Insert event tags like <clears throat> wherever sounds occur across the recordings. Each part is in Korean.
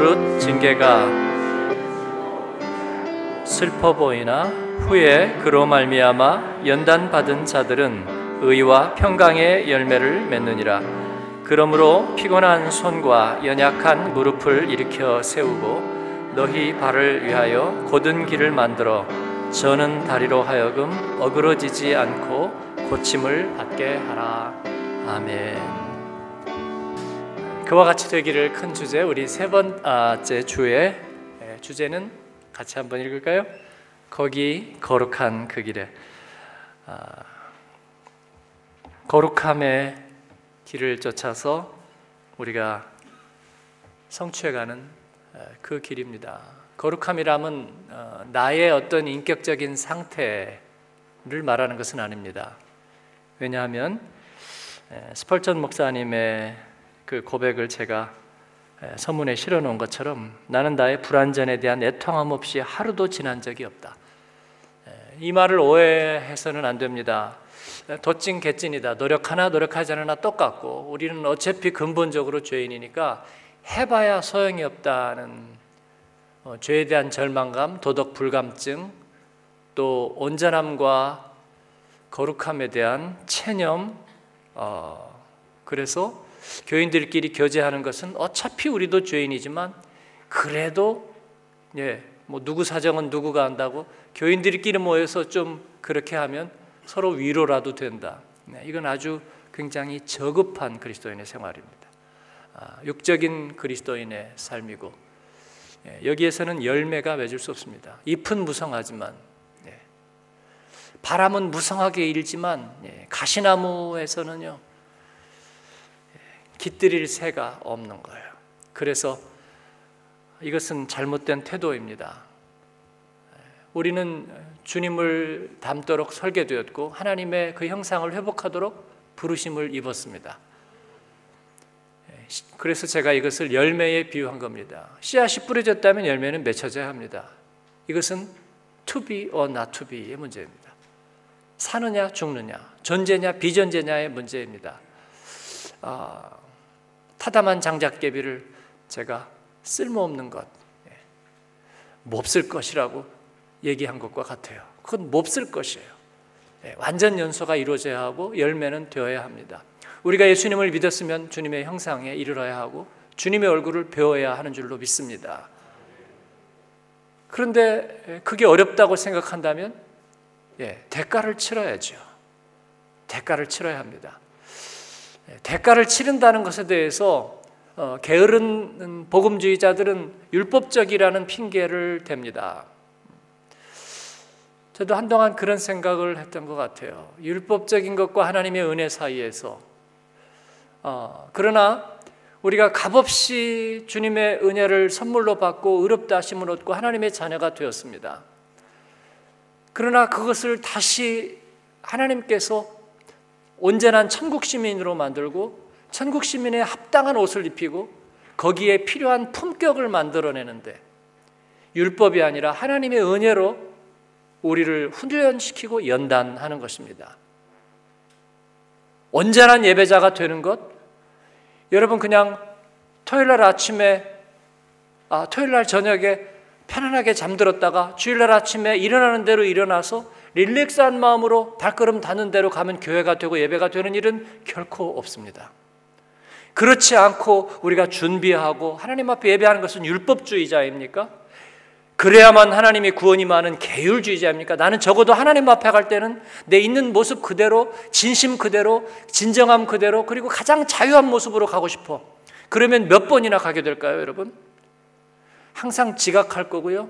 무릇 징계가 슬퍼 보이나 후에 그로 말미암아 연단 받은 자들은 의와 평강의 열매를 맺느니라 그러므로 피곤한 손과 연약한 무릎을 일으켜 세우고 너희 발을 위하여 곧은 길을 만들어 저는 다리로 하여금 어그러지지 않고 고침을 받게 하라 아멘. 그와 같이 되기를 큰 주제 우리 세 번째 주의 주제는 같이 한번 읽을까요? 거기 거룩한 그 길에 아, 거룩함의 길을 쫓아서 우리가 성취해가는 그 길입니다. 거룩함이라면 어, 나의 어떤 인격적인 상태를 말하는 것은 아닙니다. 왜냐하면 스펄전 목사님의 그 고백을 제가 서문에 실어 놓은 것처럼 나는 나의 불완전에 대한 애통함 없이 하루도 지난 적이 없다. 이 말을 오해해서는 안 됩니다. 도찐 개찐이다. 노력하나 노력하지 않으나 똑같고 우리는 어차피 근본적으로 죄인이니까 해봐야 소용이 없다는 어, 죄에 대한 절망감, 도덕 불감증, 또 온전함과 거룩함에 대한 체념, 어, 그래서 교인들끼리 교제하는 것은 어차피 우리도 죄인이지만 그래도 예, 뭐 누구 사정은 누구가 한다고 교인들끼리 모여서 좀 그렇게 하면 서로 위로라도 된다. 네, 이건 아주 굉장히 저급한 그리스도인의 생활입니다. 아, 육적인 그리스도인의 삶이고 예, 여기에서는 열매가 맺을 수 없습니다. 잎은 무성하지만 예, 바람은 무성하게 일지만 예, 가시나무에서는요 깃들일 새가 없는 거예요. 그래서 이것은 잘못된 태도입니다. 우리는 주님을 닮도록 설계되었고 하나님의 그 형상을 회복하도록 부르심을 입었습니다. 그래서 제가 이것을 열매에 비유한 겁니다. 씨앗이 뿌려졌다면 열매는 맺혀져야 합니다. 이것은 to be or not to be의 문제입니다. 사느냐 죽느냐, 존재냐 비존재냐의 문제입니다. 아, 타담한 장작개비를 제가 쓸모없는 것, 예, 몹쓸 것이라고 얘기한 것과 같아요. 그건 몹쓸 것이에요. 예, 완전 연소가 이루어져야 하고 열매는 되어야 합니다. 우리가 예수님을 믿었으면 주님의 형상에 이르러야 하고 주님의 얼굴을 배워야 하는 줄로 믿습니다. 그런데 예, 그게 어렵다고 생각한다면 예, 대가를 치러야죠. 대가를 치러야 합니다. 예, 대가를 치른다는 것에 대해서 어, 게으른 복음주의자들은 율법적이라는 핑계를 댑니다. 저도 한동안 그런 생각을 했던 것 같아요. 율법적인 것과 하나님의 은혜 사이에서 어, 그러나 우리가 값없이 주님의 은혜를 선물로 받고 의롭다 하심을 얻고 하나님의 자녀가 되었습니다. 그러나 그것을 다시 하나님께서 온전한 천국 시민으로 만들고 천국 시민에 합당한 옷을 입히고 거기에 필요한 품격을 만들어내는데 율법이 아니라 하나님의 은혜로 우리를 훈련시키고 연단하는 것입니다. 온전한 예배자가 되는 것, 여러분 그냥 토요일 날 아침에 아, 토요일 날 저녁에 편안하게 잠들었다가 주일 날 아침에 일어나는 대로 일어나서 릴렉스한 마음으로 발걸음 닿는 대로 가면 교회가 되고 예배가 되는 일은 결코 없습니다. 그렇지 않고 우리가 준비하고 하나님 앞에 예배하는 것은 율법주의자입니까? 그래야만 하나님의 구원이 많은 계율주의자입니까? 나는 적어도 하나님 앞에 갈 때는 내 있는 모습 그대로, 진심 그대로, 진정함 그대로, 그리고 가장 자유한 모습으로 가고 싶어. 그러면 몇 번이나 가게 될까요, 여러분? 항상 지각할 거고요.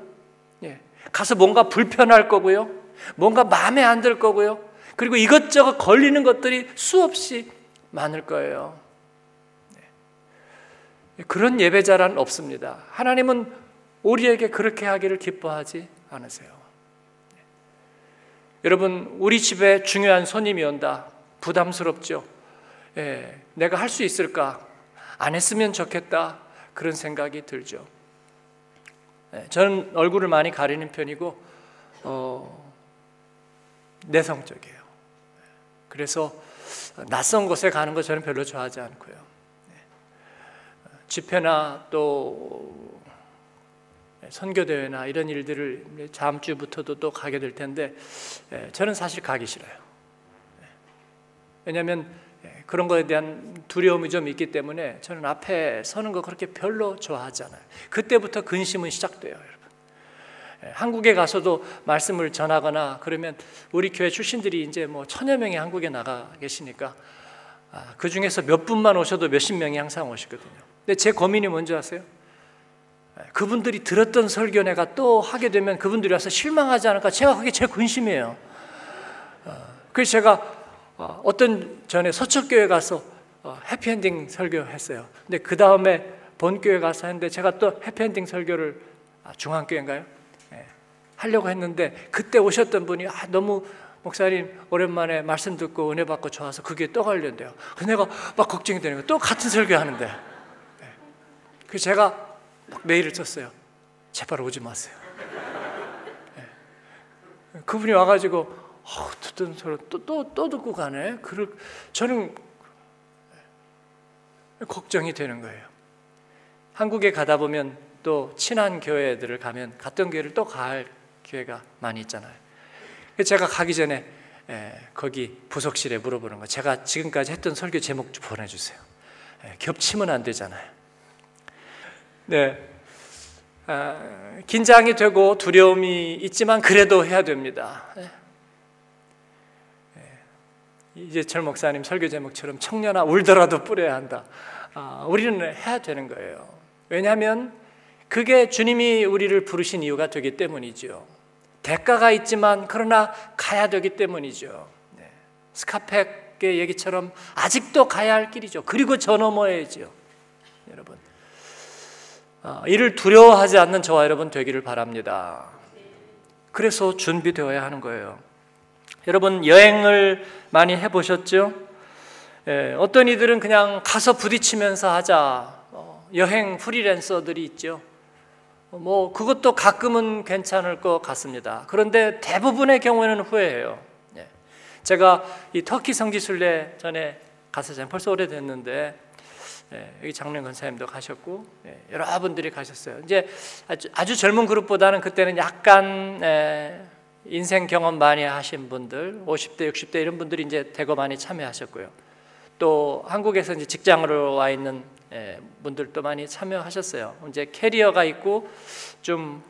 예. 가서 뭔가 불편할 거고요. 뭔가 마음에 안 들 거고요. 그리고 이것저것 걸리는 것들이 수없이 많을 거예요. 네. 그런 예배자란 없습니다. 하나님은 우리에게 그렇게 하기를 기뻐하지 않으세요. 네. 여러분, 우리 집에 중요한 손님이 온다. 부담스럽죠? 예, 내가 할 수 있을까? 안 했으면 좋겠다. 그런 생각이 들죠. 예, 저는 얼굴을 많이 가리는 편이고, 어, 내성적이에요. 그래서 낯선 곳에 가는 거 저는 별로 좋아하지 않고요. 집회나 또 선교 대회나 이런 일들을 다음 주부터도 또 가게 될 텐데 예, 저는 사실 가기 싫어요. 예. 왜냐하면 예, 그런 거에 대한 두려움이 좀 있기 때문에 저는 앞에 서는 거 그렇게 별로 좋아하지 않아요. 그때부터 근심은 시작돼요, 여러분. 한국에 가서도 말씀을 전하거나 그러면 우리 교회 출신들이 이제 뭐 천여 명이 한국에 나가 계시니까 아, 그 중에서 몇 분만 오셔도 몇십 명이 항상 오시거든요. 근데 제 고민이 뭔지 아세요? 그분들이 들었던 설교 내가 또 하게 되면 그분들이 와서 실망하지 않을까 제가 그게 제 근심이에요. 어, 그래서 제가 어, 어떤 전에 서초교회 가서 어, 해피엔딩 설교했어요. 근데 그 다음에 본교회 가서 했는데 제가 또 해피엔딩 설교를 아, 중앙교회인가요? 네, 하려고 했는데 그때 오셨던 분이 아, 너무 목사님 오랜만에 말씀 듣고 은혜 받고 좋아서 그게 또 관련돼요. 그래서 내가 막 걱정이 되는 거예요. 또 같은 설교 하는데. 네. 그래서 제가 메일을 썼어요. 제발 오지 마세요. 네. 그분이 와가지고 어, 듣던 소리 또또 또 듣고 가네. 그 저는 걱정이 되는 거예요. 한국에 가다 보면 또 친한 교회들을 가면 갔던 교회를 또갈 교회가 많이 있잖아요. 제가 가기 전에 에, 거기 부속실에 물어보는 거. 제가 지금까지 했던 설교 제목 좀 보내주세요. 에, 겹치면 안 되잖아요. 네, 아, 긴장이 되고 두려움이 있지만 그래도 해야 됩니다. 네. 이제철 목사님 설교 제목처럼 청년아 울더라도 뿌려야 한다. 아, 우리는 해야 되는 거예요. 왜냐하면 그게 주님이 우리를 부르신 이유가 되기 때문이죠. 대가가 있지만 그러나 가야 되기 때문이죠. 네. 스카펙의 얘기처럼 아직도 가야 할 길이죠. 그리고 저 넘어야죠. 여러분. 아, 이를 두려워하지 않는 저와 여러분 되기를 바랍니다. 그래서 준비되어야 하는 거예요. 여러분 여행을 많이 해보셨죠? 예, 어떤 이들은 그냥 가서 부딪히면서 하자. 어, 여행 프리랜서들이 있죠. 뭐 그것도 가끔은 괜찮을 것 같습니다. 그런데 대부분의 경우에는 후회해요. 예. 제가 이 터키 성지순례 전에 갔었잖아요. 벌써 오래됐는데 예, 여기 장례 권사님도 가셨고 예, 여러분들이 가셨어요. 이제 아주, 아주, 젊은 그룹보다는 그때는 약간 예, 인생 경험 많이 하신 분들, 50대, 60대 이런 분들이 이제 대거 많이 참여하셨고요. 또 한국에서 이제 직장으로 와 있는 예, 분들도 많이 참여하셨어요. 이제 캐리어가 있고 좀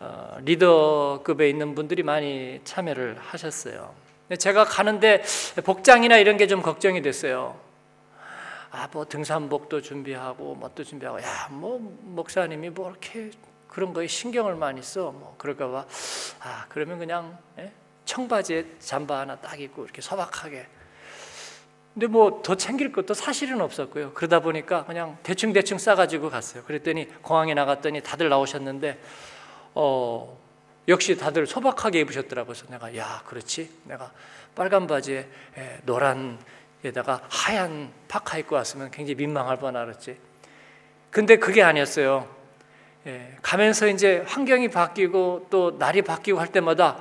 어, 리더급에 있는 분들이 많이 참여를 하셨어요. 제가 가는데 복장이나 이런 게 좀 걱정이 됐어요. 아, 뭐 등산복도 준비하고 뭣도 준비하고 야, 뭐 목사님이 뭐 이렇게 그런 거에 신경을 많이 써. 뭐 그럴까 봐. 아, 그러면 그냥 예? 청바지에 잠바 하나 딱 입고 이렇게 소박하게 근데 뭐 더 챙길 것도 사실은 없었고요. 그러다 보니까 그냥 대충 대충 싸가지고 갔어요. 그랬더니 공항에 나갔더니 다들 나오셨는데 어 역시 다들 소박하게 입으셨더라고요. 내가 야 그렇지. 내가 빨간 바지에 에, 노란에다가 하얀 파카 입고 왔으면 굉장히 민망할 뻔 알았지. 근데 그게 아니었어요. 예, 가면서 이제 환경이 바뀌고 또 날이 바뀌고 할 때마다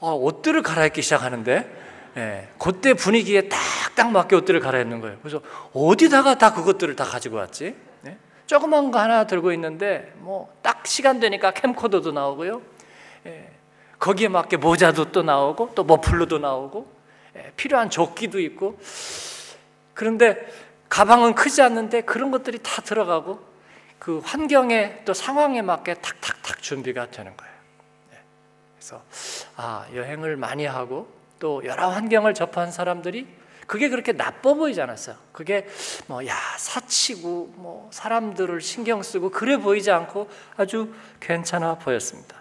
어, 옷들을 갈아입기 시작하는데 예, 그때 분위기에 딱딱 맞게 옷들을 갈아입는 거예요. 그래서 어디다가 다 그것들을 다 가지고 왔지? 예? 조그만 거 하나 들고 있는데 뭐 딱 시간 되니까 캠코더도 나오고요. 예, 거기에 맞게 모자도 또 나오고 또 머플러도 나오고 예, 필요한 조끼도 있고 그런데 가방은 크지 않는데 그런 것들이 다 들어가고 그 환경에 또 상황에 맞게 탁탁탁 준비가 되는 거예요. 예, 그래서 아 여행을 많이 하고 또 여러 환경을 접한 사람들이 그게 그렇게 나빠 보이지 않았어요. 그게 뭐 야 사치고 뭐 사람들을 신경 쓰고 그래 보이지 않고 아주 괜찮아 보였습니다.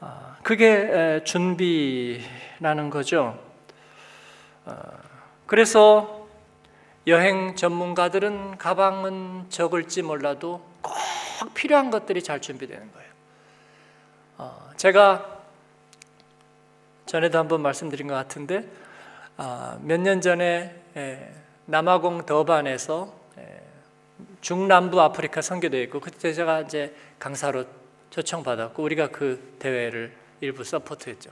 아, 그게 준비라는 거죠. 아, 그래서 여행 전문가들은 가방은 적을지 몰라도 꼭 필요한 것들이 잘 준비되는 거예요. 아, 제가 전에도 한번 말씀드린 것 같은데 아, 몇년 전에 남아공 더반에서 중남부 아프리카 선교대회 있고 그때 제가 이제 강사로 초청받았고 우리가 그 대회를 일부 서포트했죠.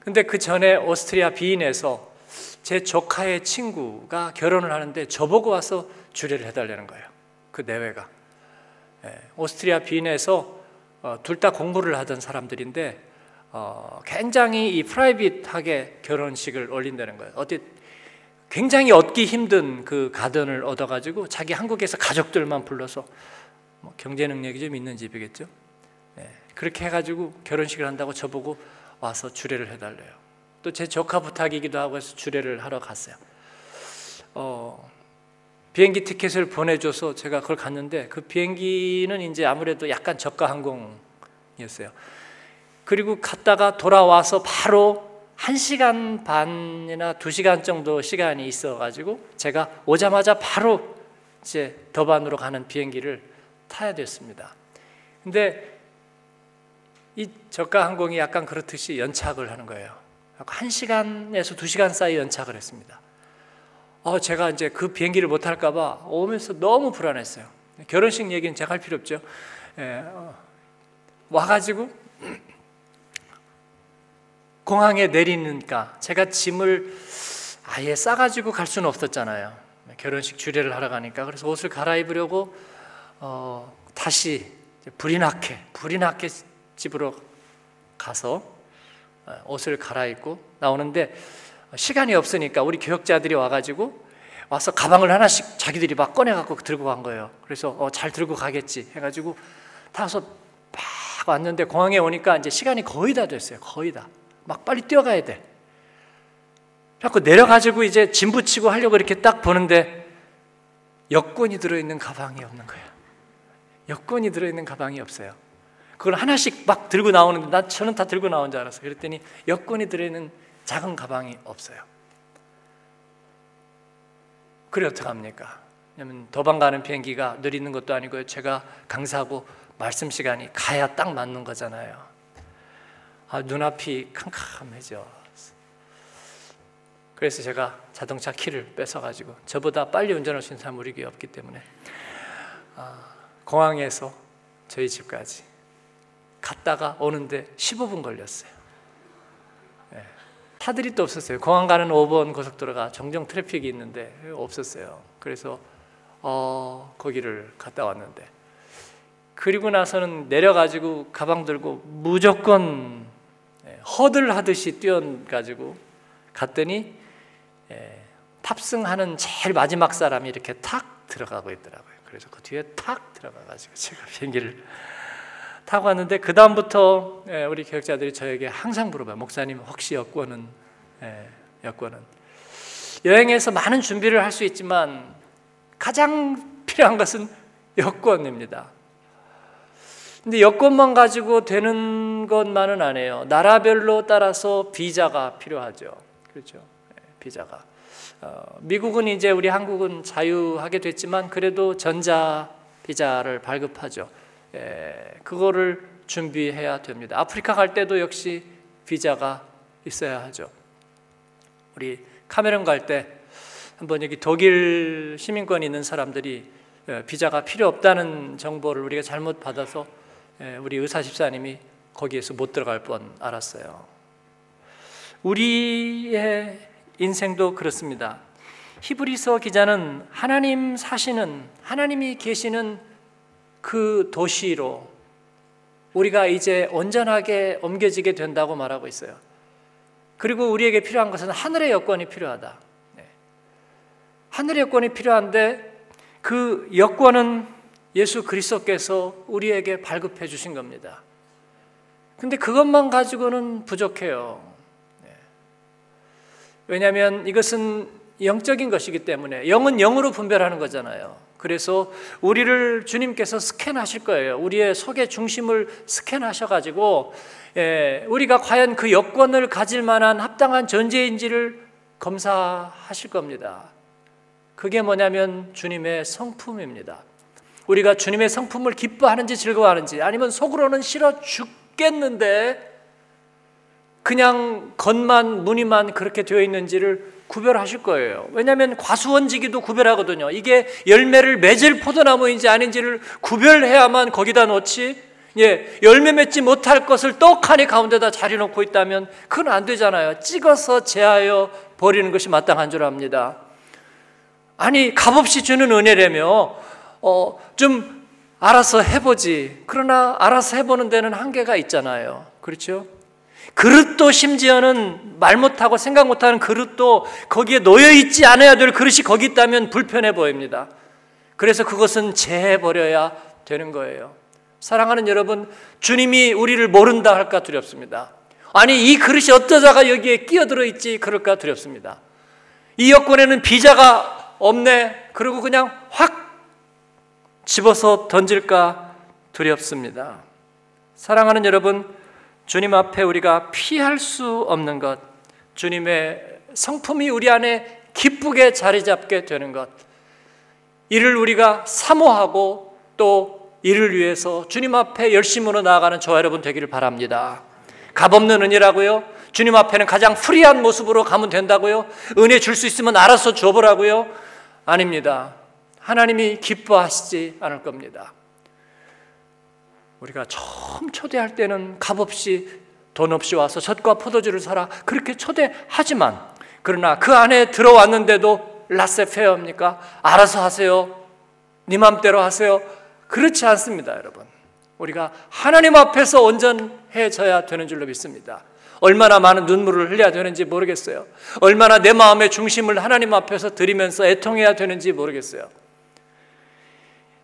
근데 그 전에 오스트리아 비인에서 제 조카의 친구가 결혼을 하는데 저보고 와서 주례를 해달라는 거예요. 그 내외가. 예, 오스트리아 빈에서 어, 둘다 공부를 하던 사람들인데 어, 굉장히 이 프라이빗하게 결혼식을 올린다는 거예요. 어디 굉장히 얻기 힘든 그 가든을 얻어가지고 자기 한국에서 가족들만 불러서 뭐 경제 능력이 좀 있는 집이겠죠. 예, 그렇게 해가지고 결혼식을 한다고 저보고 와서 주례를 해달래요. 또 제 조카 부탁이기도 하고 해서 주례를 하러 갔어요. 어, 비행기 티켓을 보내줘서 제가 그걸 갔는데 그 비행기는 이제 아무래도 약간 저가 항공이었어요. 그리고 갔다가 돌아와서 바로 한 시간 반이나 두 시간 정도 시간이 있어가지고 제가 오자마자 바로 이제 더반으로 가는 비행기를 타야 됐습니다. 근데 이 저가 항공이 약간 그렇듯이 연착을 하는 거예요. 한 시간에서 두 시간 사이 연착을 했습니다. 어, 제가 이제 그 비행기를 못 탈까봐 오면서 너무 불안했어요. 결혼식 얘기는 제가 할 필요 없죠. 예, 어, 와가지고 <clears throat> 공항에 내리니까 제가 짐을 아예 싸가지고 갈 수는 없었잖아요. 결혼식 주례를 하러 가니까 그래서 옷을 갈아입으려고 어, 다시 불이 나게 불이 나게 집으로 가서 어, 옷을 갈아입고 나오는데 시간이 없으니까 우리 교역자들이 와가지고 와서 가방을 하나씩 자기들이 막 꺼내갖고 들고 간 거예요. 그래서 어, 잘 들고 가겠지 해가지고 타서 막 왔는데 공항에 오니까 이제 시간이 거의 다 됐어요. 거의 다. 막 빨리 뛰어가야 돼. 자꾸 내려가지고 이제 짐 붙이고 하려고 이렇게 딱 보는데 여권이 들어있는 가방이 없는 거예요. 여권이 들어있는 가방이 없어요. 그걸 하나씩 막 들고 나오는데 나 저는 다 들고 나온 줄 알았어요. 그랬더니 여권이 들어있는 작은 가방이 없어요. 그래 어떡합니까? 왜냐면 도방 가는 비행기가 느리는 것도 아니고 제가 강사하고 말씀 시간이 가야 딱 맞는 거잖아요. 아, 눈앞이 캄캄해져. 그래서 제가 자동차 키를 뺏어가지고 저보다 빨리 운전할 수 있는 사람 우리 교회 없기 때문에 아, 공항에서 저희 집까지 갔다가 오는데 15분 걸렸어요. 차들이 또 없었어요. 공항 가는 5번 고속도로가 정정 트래픽이 있는데 없었어요. 그래서 어, 거기를 갔다 왔는데 그리고 나서는 내려가지고 가방 들고 무조건 예, 허들 하듯이 뛰어가지고 갔더니 예, 탑승하는 제일 마지막 사람이 이렇게 탁 들어가고 있더라고요. 그래서 그 뒤에 탁 들어가가지고 제가 비행기를 타고 왔는데 그 다음부터 예, 우리 교육자들이 저에게 항상 물어봐요. 목사님 혹시 여권은 예, 여권은 여행에서 많은 준비를 할 수 있지만 가장 필요한 것은 여권입니다. 근데 여권만 가지고 되는 것만은 아니에요. 나라별로 따라서 비자가 필요하죠. 그렇죠. 예, 비자가. 어, 미국은 이제 우리 한국은 자유하게 됐지만 그래도 전자 비자를 발급하죠. 예, 그거를 준비해야 됩니다. 아프리카 갈 때도 역시 비자가 있어야 하죠. 우리 카메론 갈 때 한번 여기 독일 시민권 있는 사람들이 예, 비자가 필요 없다는 정보를 우리가 잘못 받아서 예, 우리 의사 집사님이 거기에서 못 들어갈 뻔 알았어요. 우리의 인생도 그렇습니다. 히브리서 기자는 하나님 사시는 하나님이 계시는 그 도시로 우리가 이제 온전하게 옮겨지게 된다고 말하고 있어요. 그리고 우리에게 필요한 것은 하늘의 여권이 필요하다. 네. 하늘의 여권이 필요한데 그 여권은 예수 그리스도께서 우리에게 발급해 주신 겁니다. 근데 그것만 가지고는 부족해요. 네. 왜냐하면 이것은 영적인 것이기 때문에 영은 영으로 분별하는 거잖아요. 그래서 우리를 주님께서 스캔하실 거예요. 우리의 속의 중심을 스캔하셔가지고 예, 우리가 과연 그 여건을 가질 만한 합당한 존재인지를 검사하실 겁니다. 그게 뭐냐면 주님의 성품입니다. 우리가 주님의 성품을 기뻐하는지 즐거워하는지 아니면 속으로는 싫어 죽겠는데 그냥 겉만 무늬만 그렇게 되어 있는지를 구별하실 거예요. 왜냐하면 과수원지기도 구별하거든요. 이게 열매를 맺을 포도나무인지 아닌지를 구별해야만 거기다 놓지 예, 열매 맺지 못할 것을 떡하니 가운데다 자리 놓고 있다면 그건 안 되잖아요. 찍어서 제하여 버리는 것이 마땅한 줄 압니다. 아니 값없이 주는 은혜라며 어, 좀 알아서 해보지. 그러나 알아서 해보는 데는 한계가 있잖아요. 그렇죠? 그릇도 심지어는 말 못하고 생각 못하는 그릇도 거기에 놓여 있지 않아야 될 그릇이 거기 있다면 불편해 보입니다. 그래서 그것은 재해버려야 되는 거예요. 사랑하는 여러분, 주님이 우리를 모른다 할까 두렵습니다. 아니, 이 그릇이 어쩌다가 여기에 끼어들어 있지 그럴까 두렵습니다. 이 여권에는 비자가 없네. 그리고 그냥 확 집어서 던질까 두렵습니다. 사랑하는 여러분, 주님 앞에 우리가 피할 수 없는 것, 주님의 성품이 우리 안에 기쁘게 자리 잡게 되는 것, 이를 우리가 사모하고 또 이를 위해서 주님 앞에 열심으로 나아가는 저와 여러분 되기를 바랍니다. 값없는 은혜라고요? 주님 앞에는 가장 프리한 모습으로 가면 된다고요? 은혜 줄 수 있으면 알아서 줘보라고요? 아닙니다. 하나님이 기뻐하시지 않을 겁니다. 우리가 처음 초대할 때는 값없이 돈 없이 와서 젖과 포도주를 사라 그렇게 초대하지만 그러나 그 안에 들어왔는데도 라세페어입니까? 알아서 하세요. 네 맘대로 하세요. 그렇지 않습니다, 여러분. 우리가 하나님 앞에서 온전해져야 되는 줄로 믿습니다. 얼마나 많은 눈물을 흘려야 되는지 모르겠어요. 얼마나 내 마음의 중심을 하나님 앞에서 드리면서 애통해야 되는지 모르겠어요.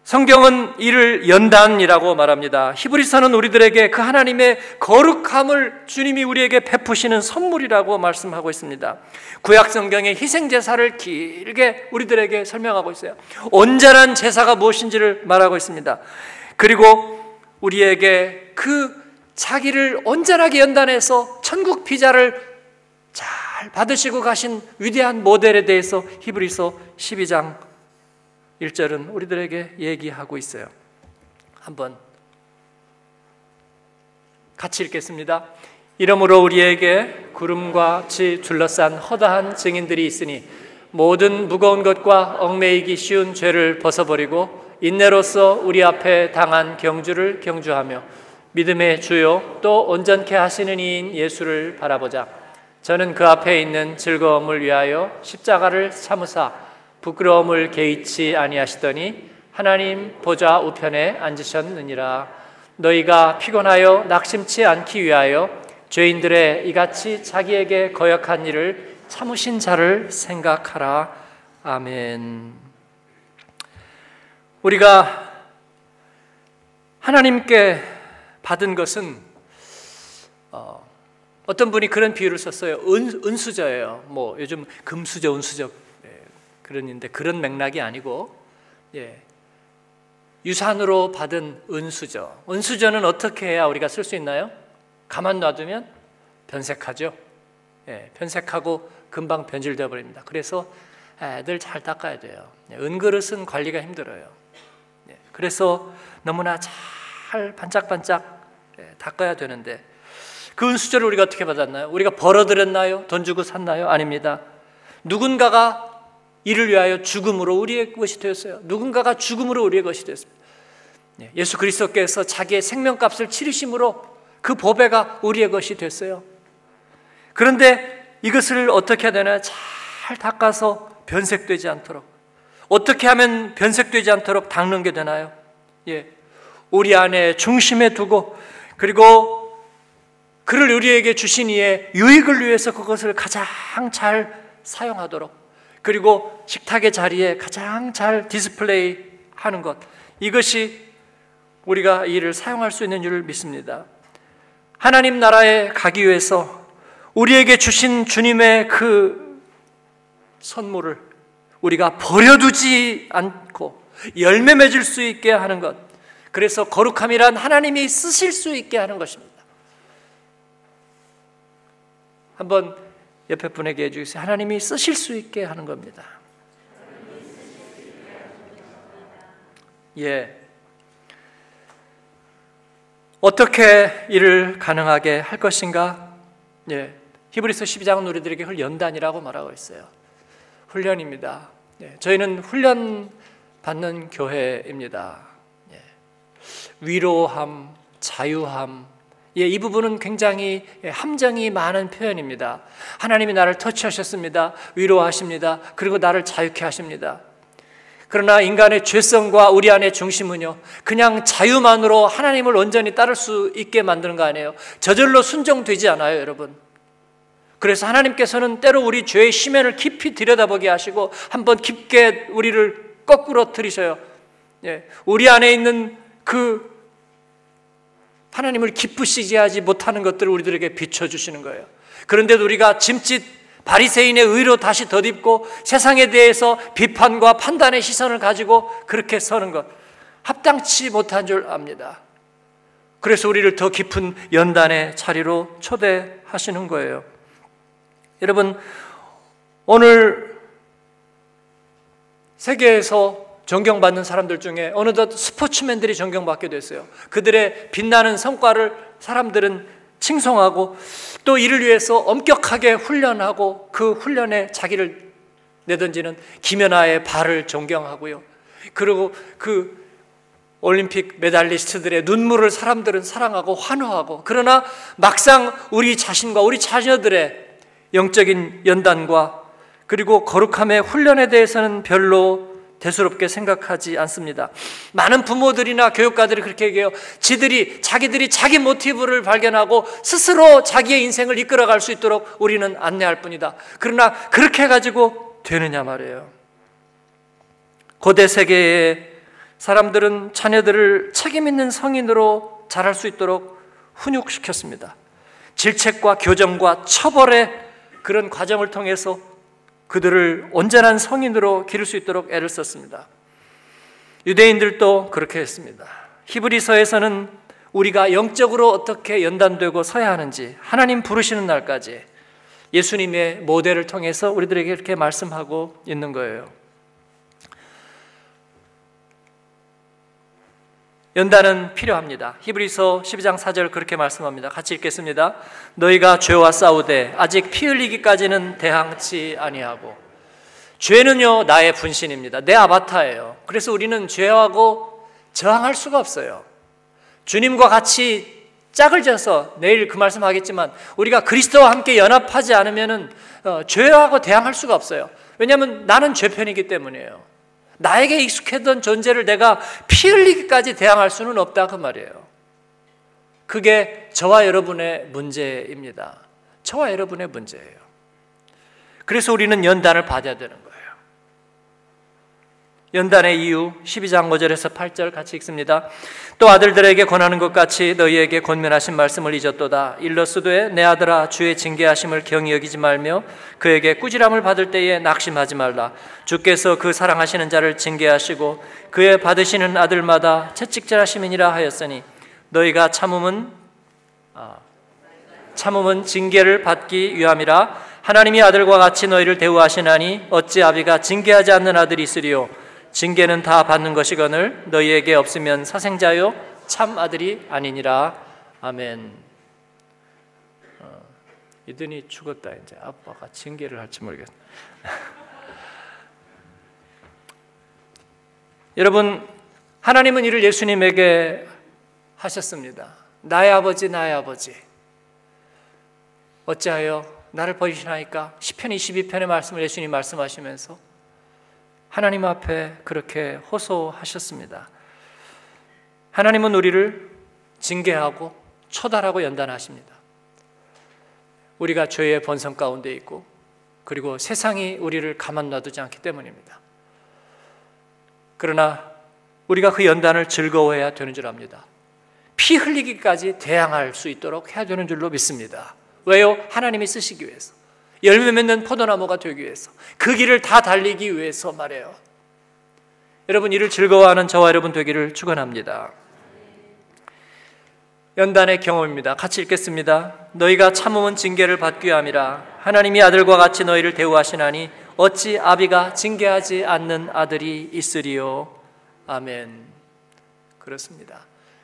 성경은 이를 연단이라고 말합니다. 히브리서는 우리들에게 그 하나님의 거룩함을 주님이 우리에게 베푸시는 선물이라고 말씀하고 있습니다. 구약 성경의 희생 제사를 길게 우리들에게 설명하고 있어요. 온전한 제사가 무엇인지를 말하고 있습니다. 그리고 우리에게 그 자기를 온전하게 연단해서 천국 비자를 잘 받으시고 가신 위대한 모델에 대해서 히브리서 12장 1절은 우리들에게 얘기하고 있어요. 한번 같이 읽겠습니다. 이러므로 우리에게 구름과 같이 둘러싼 허다한 증인들이 있으니 모든 무거운 것과 얽매이기 쉬운 죄를 벗어버리고 인내로서 우리 앞에 당한 경주를 경주하며 믿음의 주요 또 온전케 하시는 이인 예수를 바라보자. 저는 그 앞에 있는 즐거움을 위하여 십자가를 참으사 부끄러움을 개의치 아니하시더니 하나님 보좌 우편에 앉으셨느니라 너희가 피곤하여 낙심치 않기 위하여 죄인들의 이같이 자기에게 거역한 일을 참으신 자를 생각하라 아멘 우리가 하나님께 받은 것은 어, 떤 분이 그런 비유를 썼어요. 은, 은수저예요. 뭐 요즘 금수저, 은수저 그런데 그런 맥락이 아니고 예, 유산으로 받은 은수저. 은수저는 어떻게 해야 우리가 쓸 수 있나요? 가만 놔두면 변색하죠. 예, 변색하고 금방 변질되어 버립니다. 그래서 애들 잘 닦아야 돼요. 예, 은그릇은 관리가 힘들어요. 예, 그래서 너무나 잘 반짝반짝 예, 닦아야 되는데 그 은수저를 우리가 어떻게 받았나요? 우리가 벌어들였나요? 돈 주고 샀나요? 아닙니다. 누군가가 이를 위하여 죽음으로 우리의 것이 되었어요. 누군가가 죽음으로 우리의 것이 되었습니다. 예, 예수 그리스도께서 자기의 생명값을 치르심으로 그 보배가 우리의 것이 됐어요. 그런데 이것을 어떻게 해야 되나 잘 닦아서 변색되지 않도록 어떻게 하면 변색되지 않도록 닦는 게 되나요? 예, 우리 안에 중심에 두고 그리고 그를 우리에게 주신 이의 유익을 위해서 그것을 가장 잘 사용하도록 그리고 식탁의 자리에 가장 잘 디스플레이 하는 것. 이것이 우리가 이를 사용할 수 있는 줄 믿습니다. 하나님 나라에 가기 위해서 우리에게 주신 주님의 그 선물을 우리가 버려두지 않고 열매 맺을 수 있게 하는 것. 그래서 거룩함이란 하나님이 쓰실 수 있게 하는 것입니다. 한번 옆에 분에게 해주세요. 하나님이 쓰실 수 있게 하는 겁니다. 예. 어떻게 이를 가능하게 할 것인가? 예. 히브리서 12장은 우리들에게 훈련단이라고 말하고 있어요. 훈련입니다. 예. 저희는 훈련 받는 교회입니다. 예. 위로함, 자유함. 예, 이 부분은 굉장히 함정이 많은 표현입니다. 하나님이 나를 터치하셨습니다. 위로하십니다. 그리고 나를 자유케 하십니다. 그러나 인간의 죄성과 우리 안의 중심은요, 그냥 자유만으로 하나님을 온전히 따를 수 있게 만드는 거 아니에요. 저절로 순종되지 않아요, 여러분. 그래서 하나님께서는 때로 우리 죄의 심연을 깊이 들여다보게 하시고 한번 깊게 우리를 거꾸로 들이셔요. 예, 우리 안에 있는 그 하나님을 기쁘시게 하지 못하는 것들을 우리들에게 비춰주시는 거예요. 그런데도 우리가 짐짓 바리새인의 의로 다시 덧입고 세상에 대해서 비판과 판단의 시선을 가지고 그렇게 서는 것 합당치 못한 줄 압니다. 그래서 우리를 더 깊은 연단의 자리로 초대하시는 거예요. 여러분 오늘 세계에서 존경받는 사람들 중에 어느덧 스포츠맨들이 존경받게 됐어요. 그들의 빛나는 성과를 사람들은 칭송하고 또 이를 위해서 엄격하게 훈련하고 그 훈련에 자기를 내던지는 김연아의 발을 존경하고요. 그리고 그 올림픽 메달리스트들의 눈물을 사람들은 사랑하고 환호하고 그러나 막상 우리 자신과 우리 자녀들의 영적인 연단과 그리고 거룩함의 훈련에 대해서는 별로 대수롭게 생각하지 않습니다. 많은 부모들이나 교육가들이 그렇게 얘기해요. 지들이 자기들이 자기 모티브를 발견하고 스스로 자기의 인생을 이끌어갈 수 있도록 우리는 안내할 뿐이다. 그러나 그렇게 가지고 되느냐 말이에요. 고대 세계의 사람들은 자녀들을 책임 있는 성인으로 자랄 수 있도록 훈육시켰습니다. 질책과 교정과 처벌의 그런 과정을 통해서 그들을 온전한 성인으로 기를 수 있도록 애를 썼습니다. 유대인들도 그렇게 했습니다. 히브리서에서는 우리가 영적으로 어떻게 연단되고 서야 하는지 하나님 부르시는 날까지 예수님의 모델을 통해서 우리들에게 이렇게 말씀하고 있는 거예요. 연단은 필요합니다. 히브리서 12장 4절 그렇게 말씀합니다. 같이 읽겠습니다. 너희가 죄와 싸우되 아직 피 흘리기까지는 대항치 아니하고 죄는요 나의 분신입니다. 내 아바타예요. 그래서 우리는 죄하고 저항할 수가 없어요. 주님과 같이 짝을 져서 내일 그 말씀 하겠지만 우리가 그리스도와 함께 연합하지 않으면은 어, 죄하고 대항할 수가 없어요. 왜냐하면 나는 죄편이기 때문이에요. 나에게 익숙했던 존재를 내가 피 흘리기까지 대항할 수는 없다 그 말이에요. 그게 저와 여러분의 문제입니다. 저와 여러분의 문제예요. 그래서 우리는 연단을 받아야 되는 거예요. 연단의 이유 12장 5절에서 8절 같이 읽습니다. 또 아들들에게 권하는 것 같이 너희에게 권면하신 말씀을 잊었도다. 일러스도에 내 아들아 주의 징계하심을 경히 여기지 말며 그에게 꾸지람을 받을 때에 낙심하지 말라. 주께서 그 사랑하시는 자를 징계하시고 그의 받으시는 아들마다 채찍질하심이니라 하였으니 너희가 참음은 아, 참음은 징계를 받기 위함이라 하나님이 아들과 같이 너희를 대우하시나니 어찌 아비가 징계하지 않는 아들이 있으리요 징계는 다 받는 것이거늘 너희에게 없으면 사생자요 참 아들이 아니니라 아멘. 어, 이든이 죽었다 이제 아빠가 징계를 할지 모르겠. <laughs> 여러분 하나님은 이를 예수님에게 하셨습니다. 나의 아버지 나의 아버지 어찌하여 나를 버리시나이까? 시편 22편의 말씀을 예수님 말씀하시면서 하나님 앞에 그렇게 호소하셨습니다. 하나님은 우리를 징계하고 처달하고 연단하십니다. 우리가 죄의 본성 가운데 있고 그리고 세상이 우리를 가만 놔두지 않기 때문입니다. 그러나 우리가 그 연단을 즐거워해야 되는 줄 압니다. 피 흘리기까지 대항할 수 있도록 해야 되는 줄로 믿습니다. 왜요? 하나님이 쓰시기 위해서. 열매 맺는 포도나무가 되기 위해서 그 길을 다 달리기 위해서 말해요. 여러분 이를 즐거워하는 저와 여러분 되기를 축원합니다. 연단의 경험입니다. 같이 읽겠습니다. 너희가 참음은 징계를 받기 함이라 하나님이 아들과 같이 너희를 대우하시나니 어찌 아비가 징계하지 않는 아들이 있으리요. 아멘. 그렇습니다.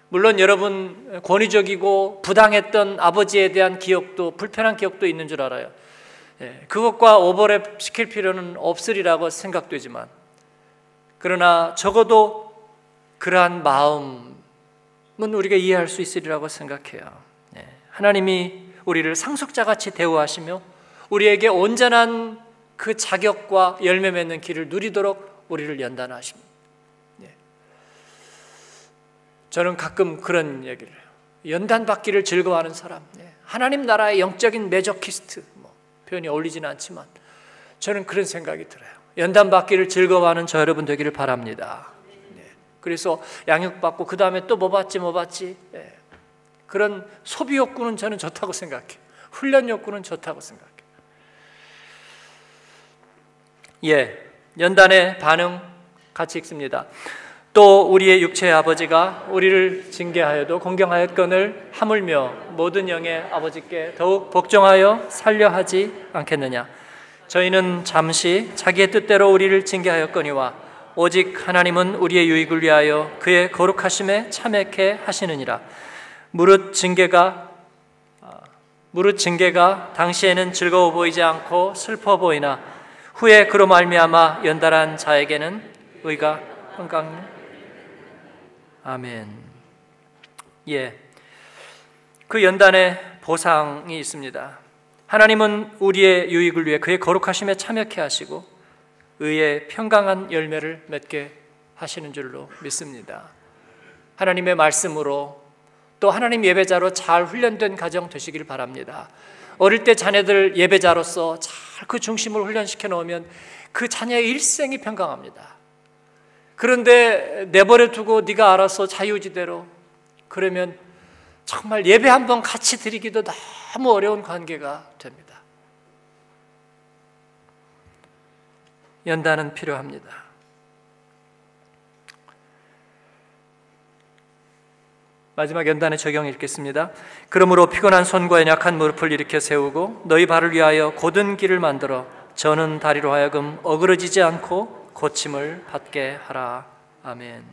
물론 여러분 권위적이고 부당했던 아버지에 대한 기억도 불편한 기억도 있는 줄 알아요. 예, 그것과 오버랩 시킬 필요는 없으리라고 생각되지만 그러나 적어도 그러한 마음 우리가 이해할 수 있으리라고 생각해요. 네. 하나님이 우리를 상속자 같이 대우하시며 우리에게 온전한 그 자격과 열매 맺는 길을 누리도록 우리를 연단하십니다. 네. 저는 가끔 그런 얘기를 해요. 연단 받기를 즐거워하는 사람, 네. 하나님 나라의 영적인 메저키스트, 뭐 표현이 어울리지는 않지만 저는 그런 생각이 들어요. 연단 받기를 즐거워하는 저 여러분 되기를 바랍니다. 네. 그래서 양육 받고 그 다음에 또 뭐 받지 뭐 받지 네. 그런 소비 욕구는 저는 좋다고 생각해요. 훈련 욕구는 좋다고 생각해요. 예, 연단의 반응 같이 읽습니다. 또 우리의 육체의 아버지가 우리를 징계하여도 공경하였건을 하물며 모든 영의 아버지께 더욱 복종하여 살려 하지 않겠느냐. 저희는 잠시 자기의 뜻대로 우리를 징계하였거니와 오직 하나님은 우리의 유익을 위하여 그의 거룩하심에 참여케 하시느니라. 무릇 징계가 아, 무릇 징계가 당시에는 즐거워 보이지 않고 슬퍼 보이나 후에 그로 말미암아 연달한 자에게는 의가 평강 아멘. 예. 그 연단에 보상이 있습니다. 하나님은 우리의 유익을 위해 그의 거룩하심에 참여케 하시고 의의 평강한 열매를 맺게 하시는 줄로 믿습니다. 하나님의 말씀으로 또 하나님 예배자로 잘 훈련된 가정 되시길 바랍니다. 어릴 때 자녀들 예배자로서 잘 그 중심을 훈련시켜 놓으면 그 자녀의 일생이 평강합니다. 그런데 내버려 두고 네가 알아서 자유지대로 그러면 정말 예배 한 번 같이 드리기도 너무 어려운 관계가 됩니다. 연단은 필요합니다. 마지막 연단의 적용 읽겠습니다. 그러므로 피곤한 손과 연약한 무릎을 일으켜 세우고 너희 발을 위하여 곧은 길을 만들어 저는 다리로 하여금 어그러지지 않고 고침을 받게 하라. 아멘.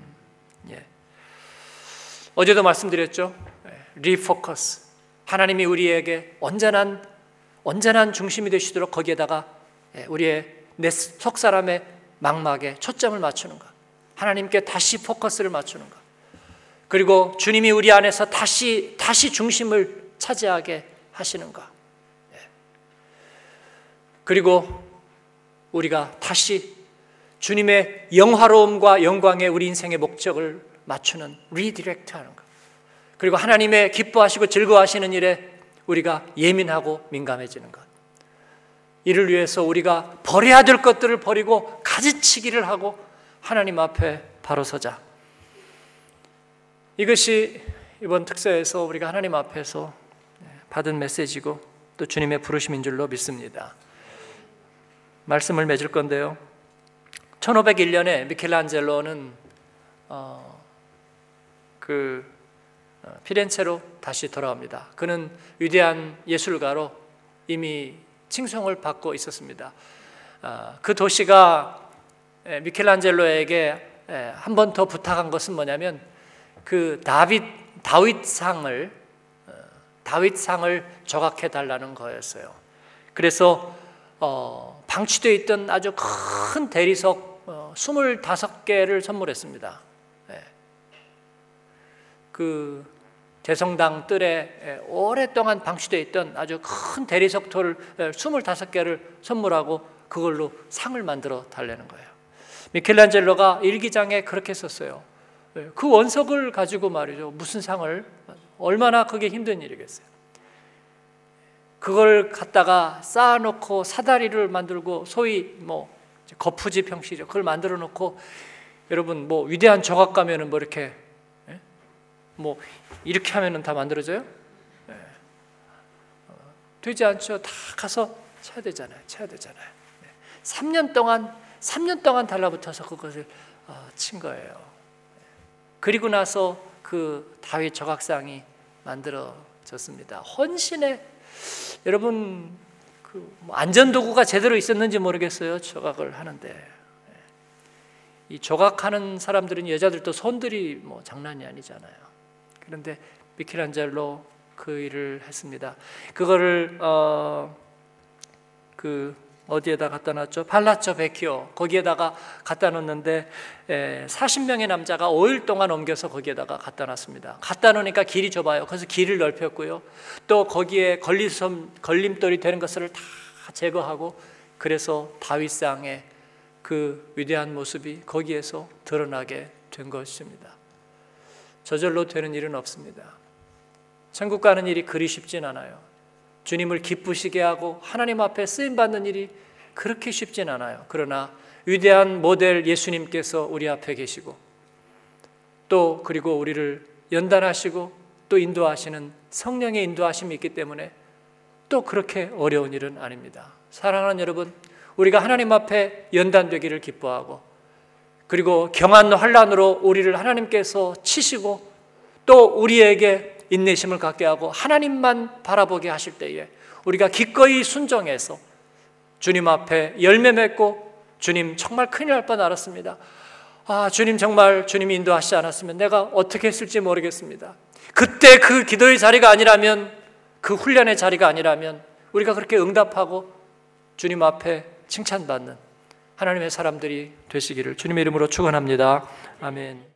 예. 어제도 말씀드렸죠. 리포커스. 하나님이 우리에게 온전한 온전한 중심이 되시도록 거기에다가 예, 우리의 내 속 사람의 망막에 초점을 맞추는 것. 하나님께 다시 포커스를 맞추는 것. 그리고 주님이 우리 안에서 다시 다시 중심을 차지하게 하시는 것. 예. 그리고 우리가 다시 주님의 영화로움과 영광의 우리 인생의 목적을 맞추는 redirect 하는 것. 그리고 하나님의 기뻐하시고 즐거워하시는 일에 우리가 예민하고 민감해지는 것. 이를 위해서 우리가 버려야 될 것들을 버리고 가지치기를 하고 하나님 앞에 바로 서자. 이것이 이번 특사에서 우리가 하나님 앞에서 받은 메시지고 또 주님의 부르심인 줄로 믿습니다. 말씀을 맺을 건데요. 1501년에 미켈란젤로는 어, 그 어, 피렌체로 다시 돌아옵니다. 그는 위대한 예술가로 이미 칭송을 받고 있었습니다. 어, 그 도시가 미켈란젤로에게 한 번 더 부탁한 것은 뭐냐면 그 다윗 다윗상을 어, 다윗상을 조각해 달라는 거였어요. 그래서 어, 방치되어 있던 아주 큰 대리석 어, 25개를 선물했습니다. 네. 그 대성당 뜰에 오랫동안 방치되어 있던 아주 큰 대리석토를 25개를 선물하고 그걸로 상을 만들어 달라는 거예요. 미켈란젤로가 일기장에 그렇게 썼어요. 그 원석을 가지고 말이죠. 무슨 상을 얼마나 그게 힘든 일이겠어요. 그걸 갖다가 쌓아놓고 사다리를 만들고 소위 뭐 거푸집 형식이죠. 그걸 만들어 놓고 여러분 뭐 위대한 조각가면은 뭐 이렇게 예? 뭐 이렇게 하면은 다 만들어져요? 예. 어, 되지 않죠. 다 가서 쳐야 되잖아요. 쳐야 되잖아요. 3년 동안 3년 동안 달라붙어서 그것을 어, 친 거예요. 그리고 나서 그 다윗 조각상이 만들어졌습니다. 헌신의 여러분 그뭐 안전 도구가 제대로 있었는지 모르겠어요. 조각을 하는데 이 조각하는 사람들은 여자들도 손들이 뭐 장난이 아니잖아요. 그런데 미켈란젤로 그 일을 했습니다. 그거를 어, 그 어디에다 갖다 놨죠? 발라처 베키오 거기에다가 갖다 놓는데 40명의 남자가 5일 동안 옮겨서 거기에다가 갖다 놨습니다. 갖다 놓으니까 길이 좁아요. 그래서 길을 넓혔고요. 또 거기에 걸림섬, 걸림돌이 되는 것을 다 제거하고 그래서 다윗상의 그 위대한 모습이 거기에서 드러나게 된 것입니다. 저절로 되는 일은 없습니다. 천국 가는 일이 그리 쉽진 않아요. 주님을 기쁘시게 하고 하나님 앞에 쓰임 받는 일이 그렇게 쉽진 않아요. 그러나 위대한 모델 예수님께서 우리 앞에 계시고 또 그리고 우리를 연단하시고 또 인도하시는 성령의 인도하심이 있기 때문에 또 그렇게 어려운 일은 아닙니다. 사랑하는 여러분, 우리가 하나님 앞에 연단되기를 기뻐하고 그리고 경한 환란으로 우리를 하나님께서 치시고 또 우리에게 인내심을 갖게 하고 하나님만 바라보게 하실 때에 우리가 기꺼이 순종해서 주님 앞에 열매 맺고 주님 정말 큰일 날 뻔 알았습니다. 아, 주님 정말 주님이 인도하시지 않았으면 내가 어떻게 했을지 모르겠습니다. 그때 그 기도의 자리가 아니라면 그 훈련의 자리가 아니라면 우리가 그렇게 응답하고 주님 앞에 칭찬받는 하나님의 사람들이 되시기를 주님의 이름으로 축원합니다. 아멘.